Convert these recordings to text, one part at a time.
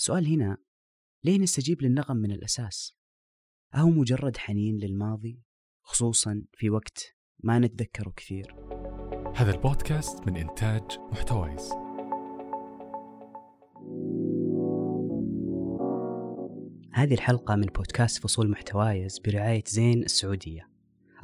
السؤال هنا ليه نستجيب للنغم من الأساس؟ أهو مجرد حنين للماضي خصوصا في وقت ما نتذكره كثير. هذا البودكاست من إنتاج محتويس هذه الحلقة من بودكاست فصول محتوايز برعاية زين السعودية.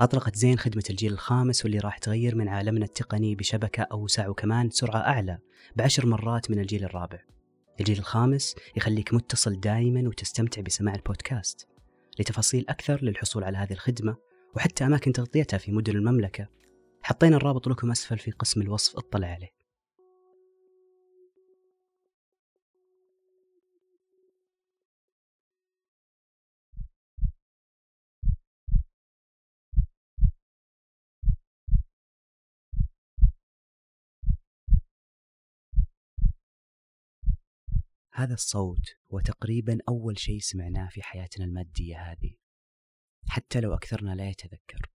أطلقت زين خدمة الجيل الخامس واللي راح تغير من عالمنا التقني بشبكة أوسع وكمان سرعة أعلى بعشر مرات من الجيل الرابع. الجيل الخامس يخليك متصل دائما وتستمتع بسماع البودكاست. لتفاصيل أكثر للحصول على هذه الخدمة وحتى أماكن تغطيتها في مدن المملكة حطينا الرابط لكم أسفل في قسم الوصف اطلع عليه. هذا الصوت هو تقريبا أول شيء سمعناه في حياتنا المادية هذه حتى لو أكثرنا لا يتذكر.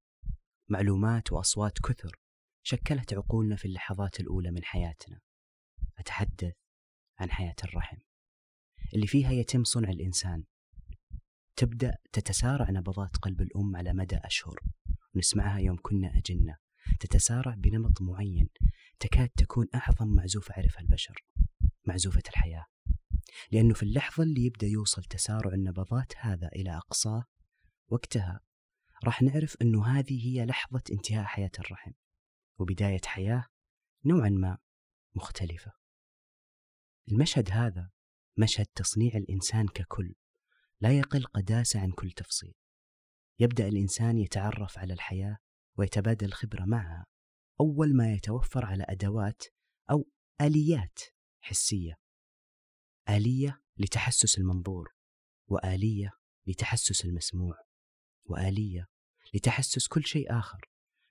معلومات وأصوات كثر شكلت عقولنا في اللحظات الأولى من حياتنا. أتحدث عن حياة الرحم. اللي فيها يتم صنع الإنسان. تبدأ تتسارع نبضات قلب الأم على مدى أشهر. ونسمعها يوم كنا أجنة. تتسارع بنمط معين. تكاد تكون أعظم معزوفة عرفها البشر. معزوفة الحياة. لأنه في اللحظة اللي يبدأ يوصل تسارع النبضات هذا إلى أقصاه وقتها راح نعرف أنه هذه هي لحظة انتهاء حياة الرحم وبداية حياة نوعا ما مختلفة. المشهد هذا مشهد تصنيع الإنسان ككل لا يقل قداسة عن كل تفصيل. يبدأ الإنسان يتعرف على الحياة ويتبادل الخبرة معها أول ما يتوفر على أدوات أو آليات حسية. آلية لتحسس المنظور وآلية لتحسس المسموع وآلية لتحسس كل شيء آخر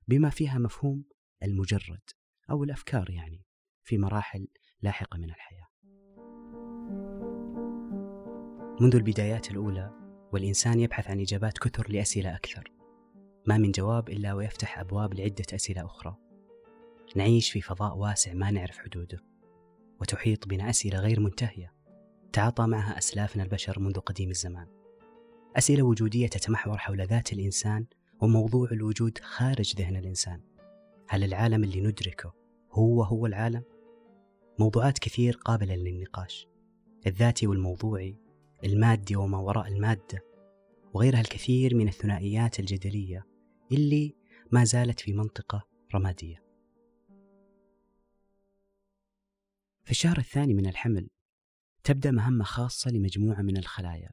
بما فيها مفهوم المجرد أو الأفكار يعني في مراحل لاحقة من الحياة. منذ البدايات الأولى والإنسان يبحث عن إجابات كثر لأسئلة أكثر ما من جواب إلا ويفتح أبواب لعدة أسئلة أخرى. نعيش في فضاء واسع ما نعرف حدوده وتحيط بنا أسئلة غير منتهية. تعاطى معها أسلافنا البشر منذ قديم الزمان. أسئلة وجودية تتمحور حول ذات الإنسان وموضوع الوجود خارج ذهن الإنسان. هل العالم اللي ندركه هو هو العالم؟ موضوعات كثير قابلة للنقاش. الذاتي والموضوعي المادي وما وراء المادة وغيرها الكثير من الثنائيات الجدلية اللي ما زالت في منطقة رمادية. في الشهر الثاني من الحمل تبدأ مهمة خاصة لمجموعة من الخلايا.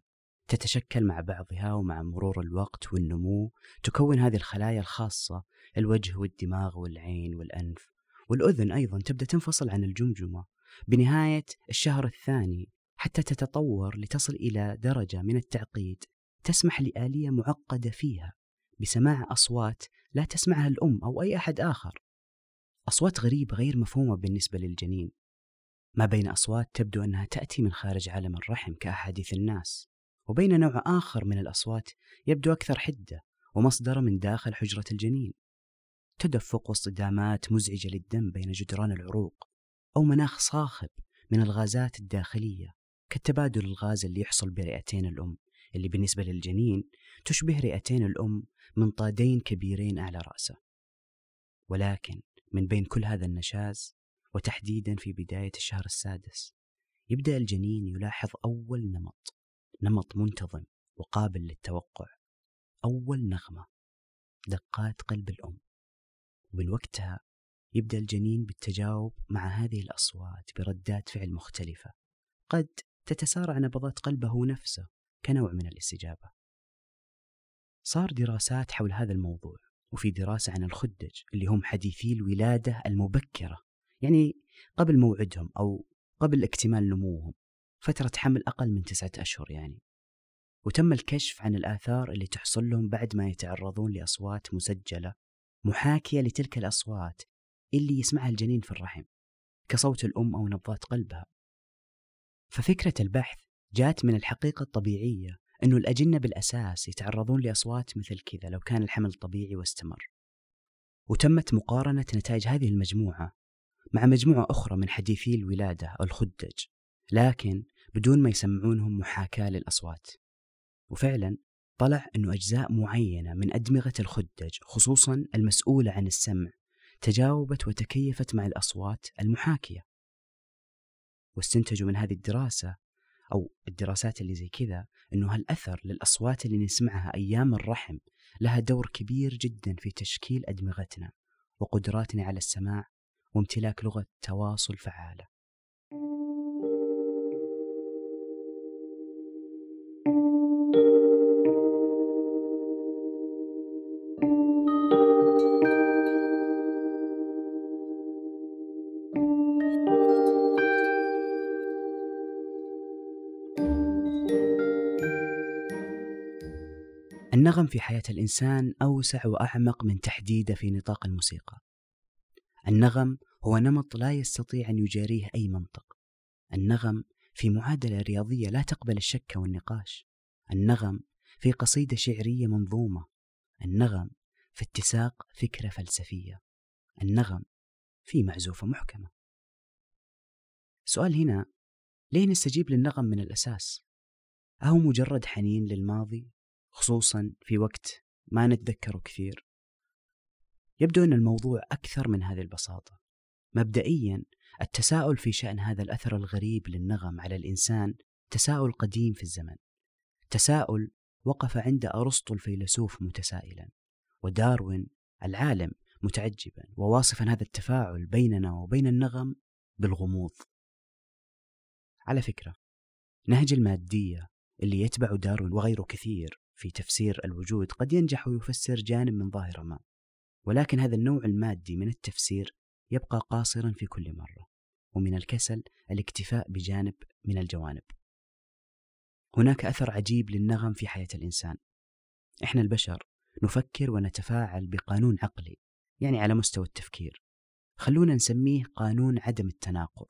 تتشكل مع بعضها ومع مرور الوقت والنمو. تكون هذه الخلايا الخاصة الوجه والدماغ والعين والأنف والأذن أيضا تبدأ تنفصل عن الجمجمة. بنهاية الشهر الثاني حتى تتطور لتصل إلى درجة من التعقيد تسمح لآلية معقدة فيها بسماع أصوات لا تسمعها الأم أو أي أحد آخر. أصوات غريبة غير مفهومة بالنسبة للجنين. ما بين أصوات تبدو أنها تأتي من خارج عالم الرحم كأحاديث الناس وبين نوع آخر من الأصوات يبدو أكثر حدة ومصدر من داخل حجرة الجنين. تدفق واصطدامات مزعجة للدم بين جدران العروق أو مناخ صاخب من الغازات الداخلية كالتبادل الغاز اللي يحصل برئتين الأم اللي بالنسبة للجنين تشبه رئتين الأم منطادين كبيرين أعلى رأسه. ولكن من بين كل هذا النشاز وتحديدا في بداية الشهر السادس يبدأ الجنين يلاحظ أول نمط نمط منتظم وقابل للتوقع أول نغمة دقات قلب الأم. وبالوقتها يبدأ الجنين بالتجاوب مع هذه الأصوات بردات فعل مختلفة قد تتسارع نبضات قلبه نفسه كنوع من الاستجابة. صار دراسات حول هذا الموضوع وفي دراسة عن الخدج اللي هم حديثي الولادة المبكرة. يعني قبل موعدهم أو قبل اكتمال نموهم فترة حمل أقل من تسعة أشهر يعني. وتم الكشف عن الآثار اللي تحصل لهم بعد ما يتعرضون لأصوات مسجلة محاكية لتلك الأصوات اللي يسمعها الجنين في الرحم كصوت الأم أو نبضات قلبها. ففكرة البحث جاءت من الحقيقة الطبيعية أنه الأجنة بالأساس يتعرضون لأصوات مثل كذا لو كان الحمل طبيعي واستمر. وتمت مقارنة نتائج هذه المجموعة مع مجموعة أخرى من حديثي الولادة أو الخدج لكن بدون ما يسمعونهم محاكاة للأصوات. وفعلا طلع أنه أجزاء معينة من أدمغة الخدج خصوصا المسؤولة عن السمع تجاوبت وتكيفت مع الأصوات المحاكية. واستنتجوا من هذه الدراسة أو الدراسات اللي زي كذا أنه هالأثر للأصوات اللي نسمعها أيام الرحم لها دور كبير جدا في تشكيل أدمغتنا وقدراتنا على السماع وامتلاك لغة تواصل فعالة النغم في حياة الإنسان أوسع وأعمق من تحديده في نطاق الموسيقى. النغم هو نمط لا يستطيع أن يجاريه أي منطق. النغم في معادلة رياضية لا تقبل الشك والنقاش. النغم في قصيدة شعرية منظومة. النغم في اتساق فكرة فلسفية. النغم في معزوفة محكمة. السؤال هنا ليه نستجيب للنغم من الأساس؟ أهو مجرد حنين للماضي خصوصا في وقت ما نتذكره كثير يبدو أن الموضوع أكثر من هذه البساطة مبدئيا التساؤل في شأن هذا الأثر الغريب للنغم على الإنسان تساؤل قديم في الزمن. تساؤل وقف عند أرسطو الفيلسوف متسائلا وداروين العالم متعجبا وواصفا هذا التفاعل بيننا وبين النغم بالغموض. على فكرة نهج المادية اللي يتبع داروين وغيره كثير في تفسير الوجود قد ينجح ويفسر جانب من ظاهرة ما ولكن هذا النوع المادي من التفسير يبقى قاصرا في كل مرة ومن الكسل الاكتفاء بجانب من الجوانب. هناك أثر عجيب للنغم في حياة الإنسان. إحنا البشر نفكر ونتفاعل بقانون عقلي يعني على مستوى التفكير. خلونا نسميه قانون عدم التناقض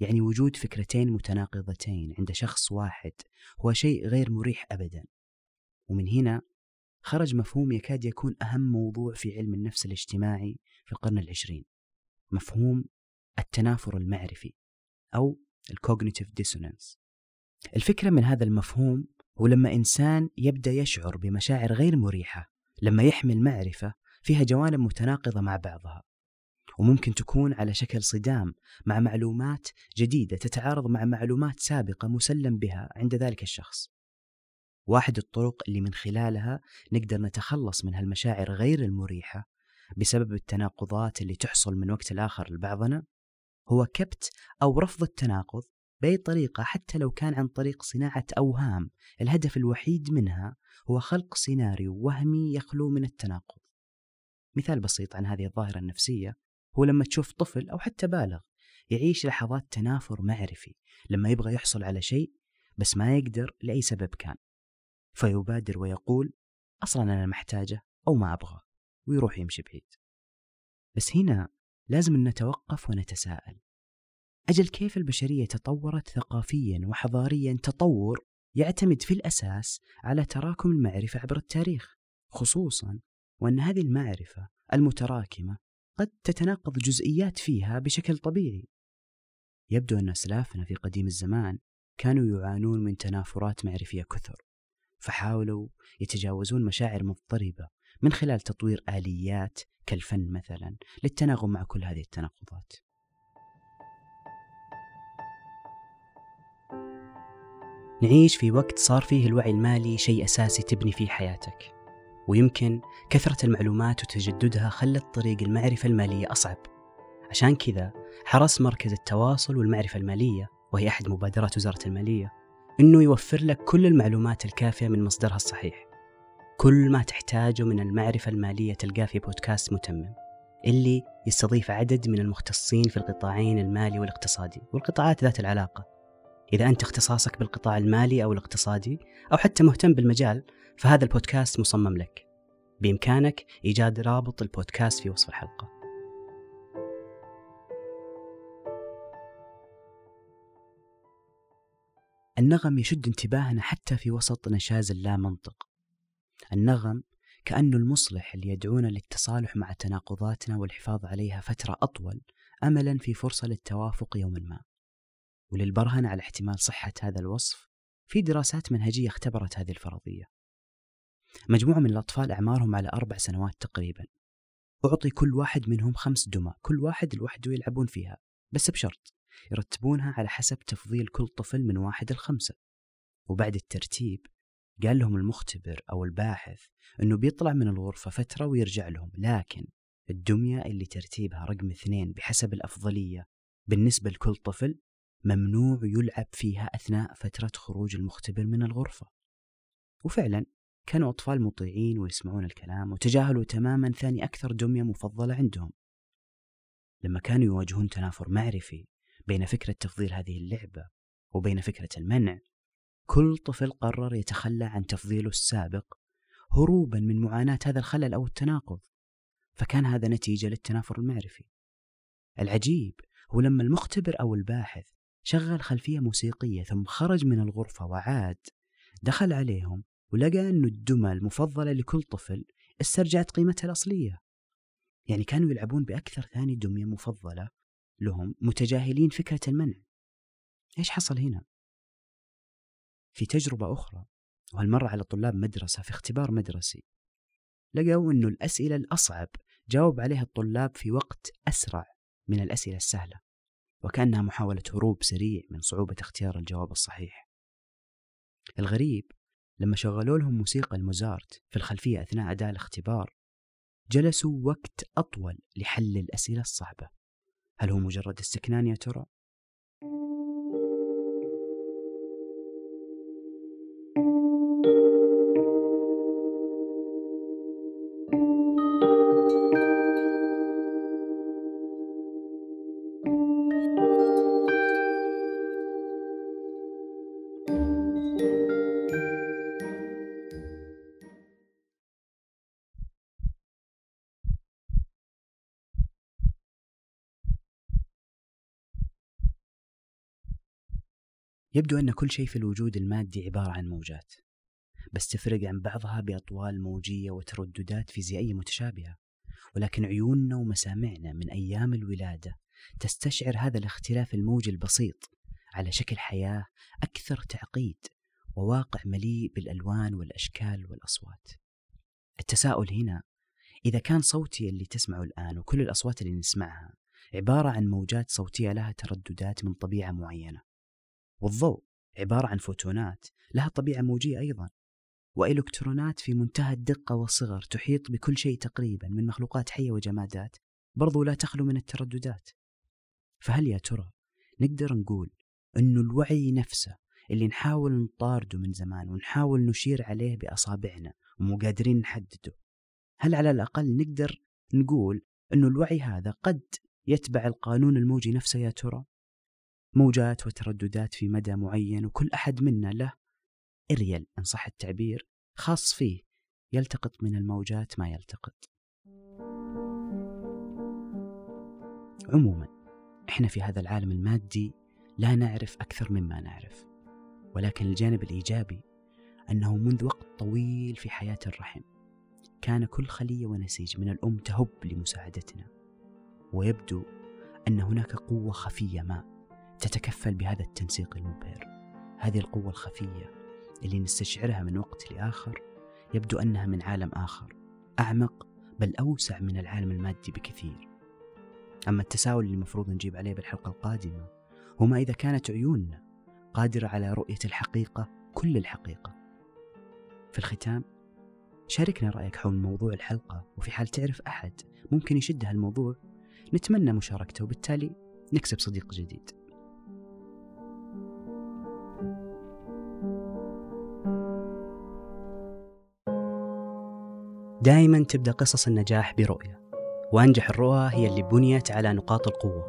يعني وجود فكرتين متناقضتين عند شخص واحد هو شيء غير مريح أبدا. ومن هنا خرج مفهوم يكاد يكون أهم موضوع في علم النفس الاجتماعي في القرن العشرين. مفهوم التنافر المعرفي أو ال cognitive dissonance الفكرة من هذا المفهوم هو لما إنسان يبدأ يشعر بمشاعر غير مريحة لما يحمل معرفة فيها جوانب متناقضة مع بعضها. وممكن تكون على شكل صدام مع معلومات جديدة تتعارض مع معلومات سابقة مسلم بها عند ذلك الشخص. واحد الطرق اللي من خلالها نقدر نتخلص من هالمشاعر غير المريحة بسبب التناقضات اللي تحصل من وقت لآخر لبعضنا هو كبت أو رفض التناقض بأي طريقة حتى لو كان عن طريق صناعة أوهام. الهدف الوحيد منها هو خلق سيناريو وهمي يخلو من التناقض. مثال بسيط عن هذه الظاهرة النفسية هو لما تشوف طفل أو حتى بالغ يعيش لحظات تنافر معرفي لما يبغى يحصل على شيء بس ما يقدر لأي سبب كان. فيبادر ويقول أصلا أنا محتاجة أو ما أبغى ويروح يمشي بعيد. بس هنا لازم نتوقف ونتساءل. أجل كيف البشرية تطورت ثقافيا وحضاريا؟ تطور يعتمد في الأساس على تراكم المعرفة عبر التاريخ خصوصا وأن هذه المعرفة المتراكمة قد تتناقض جزئيات فيها بشكل طبيعي. يبدو أن أسلافنا في قديم الزمان كانوا يعانون من تنافرات معرفية كثر فحاولوا يتجاوزون مشاعر مضطربة من خلال تطوير آليات كالفن مثلا للتناغم مع كل هذه التناقضات. نعيش في وقت صار فيه الوعي المالي شيء أساسي تبني فيه حياتك ويمكن كثرة المعلومات وتجددها خلت طريق المعرفة المالية أصعب. عشان كذا حرص مركز التواصل والمعرفة المالية وهي أحد مبادرات وزارة المالية أنه يوفر لك كل المعلومات الكافية من مصدرها الصحيح. كل ما تحتاجه من المعرفة المالية تلقاه في بودكاست متمم اللي يستضيف عدد من المختصين في القطاعين المالي والاقتصادي والقطاعات ذات العلاقة. إذا أنت اختصاصك بالقطاع المالي أو الاقتصادي أو حتى مهتم بالمجال فهذا البودكاست مصمم لك. بإمكانك إيجاد رابط البودكاست في وصف الحلقة. النغم يشد انتباهنا حتى في وسط نشاز اللا منطق النغم كأنه المصلح اللي يدعونا للتصالح مع تناقضاتنا والحفاظ عليها فترة أطول أملا في فرصة للتوافق يوما ما. وللبرهنة على احتمال صحة هذا الوصف في دراسات منهجية اختبرت هذه الفرضية. مجموعة من الأطفال أعمارهم على أربع سنوات تقريبا. أعطي كل واحد منهم خمس دمى كل واحد لوحده يلعبون فيها بس بشرط يرتبونها على حسب تفضيل كل طفل من واحد لخمسة. وبعد الترتيب قال لهم المختبر أو الباحث أنه بيطلع من الغرفة فترة ويرجع لهم لكن الدمية اللي ترتيبها رقم اثنين بحسب الأفضلية بالنسبة لكل طفل ممنوع يلعب فيها أثناء فترة خروج المختبر من الغرفة. وفعلا كانوا أطفال مطيعين ويسمعون الكلام وتجاهلوا تماما ثاني أكثر دمية مفضلة عندهم. لما كانوا يواجهون تنافر معرفي بين فكرة تفضيل هذه اللعبة وبين فكرة المنع كل طفل قرر يتخلى عن تفضيله السابق هروبا من معاناة هذا الخلل أو التناقض فكان هذا نتيجة للتنافر المعرفي. العجيب هو لما المختبر أو الباحث شغل خلفية موسيقية ثم خرج من الغرفة وعاد دخل عليهم ولقى أن الدمى المفضلة لكل طفل استرجعت قيمتها الأصلية. يعني كانوا يلعبون بأكثر ثاني دمية مفضلة لهم متجاهلين فكرة المنع. إيش حصل هنا؟ في تجربة أخرى وهالمرة على طلاب مدرسة في اختبار مدرسي لقوا أنه الأسئلة الأصعب جاوب عليها الطلاب في وقت أسرع من الأسئلة السهلة وكأنها محاولة هروب سريع من صعوبة اختيار الجواب الصحيح الغريب لما شغلوا لهم موسيقى الموزارت في الخلفية أثناء أداء الاختبار جلسوا وقت أطول لحل الأسئلة الصعبة هل هو مجرد استكنان يا ترى؟ يبدو أن كل شيء في الوجود المادي عبارة عن موجات بس تفرق عن بعضها بأطوال موجية وترددات فيزيائية متشابهة ولكن عيوننا ومسامعنا من أيام الولادة تستشعر هذا الاختلاف الموجي البسيط على شكل حياة أكثر تعقيد وواقع مليء بالألوان والأشكال والأصوات. التساؤل هنا إذا كان صوتي اللي تسمعه الآن وكل الأصوات اللي نسمعها عبارة عن موجات صوتية لها ترددات من طبيعة معينة والضوء عبارة عن فوتونات لها طبيعة موجية أيضا وإلكترونات في منتهى الدقة والصغر تحيط بكل شيء تقريبا من مخلوقات حية وجمادات برضو لا تخلو من الترددات. فهل يا ترى نقدر نقول أنه الوعي نفسه اللي نحاول نطارده من زمان ونحاول نشير عليه بأصابعنا ومو قادرين نحدده هل على الأقل نقدر نقول أنه الوعي هذا قد يتبع القانون الموجي نفسه يا ترى؟ موجات وترددات في مدى معين وكل أحد منا له إريال إن صح التعبير خاص فيه يلتقط من الموجات ما يلتقط. عموما إحنا في هذا العالم المادي لا نعرف أكثر مما نعرف ولكن الجانب الإيجابي أنه منذ وقت طويل في حياة الرحم كان كل خلية ونسيج من الأم تهب لمساعدتنا ويبدو أن هناك قوة خفية ما. تتكفل بهذا التنسيق المبهر. هذه القوة الخفية اللي نستشعرها من وقت لآخر يبدو أنها من عالم آخر أعمق بل أوسع من العالم المادي بكثير. أما التساؤل اللي المفروض نجيب عليه بالحلقة القادمة هو ما إذا كانت عيوننا قادرة على رؤية الحقيقة كل الحقيقة. في الختام شاركنا رأيك حول موضوع الحلقة وفي حال تعرف أحد ممكن يشد هالموضوع نتمنى مشاركته وبالتالي نكسب صديق جديد. دائما تبدأ قصص النجاح برؤية. وأنجح الرؤى هي اللي بنيت على نقاط القوة.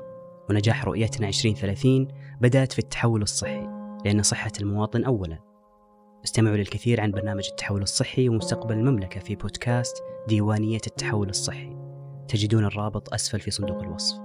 ونجاح رؤيتنا 2030 بدأت في التحول الصحي لأن صحة المواطن أولا. استمعوا للكثير عن برنامج التحول الصحي ومستقبل المملكة في بودكاست ديوانية التحول الصحي. تجدون الرابط أسفل في صندوق الوصف.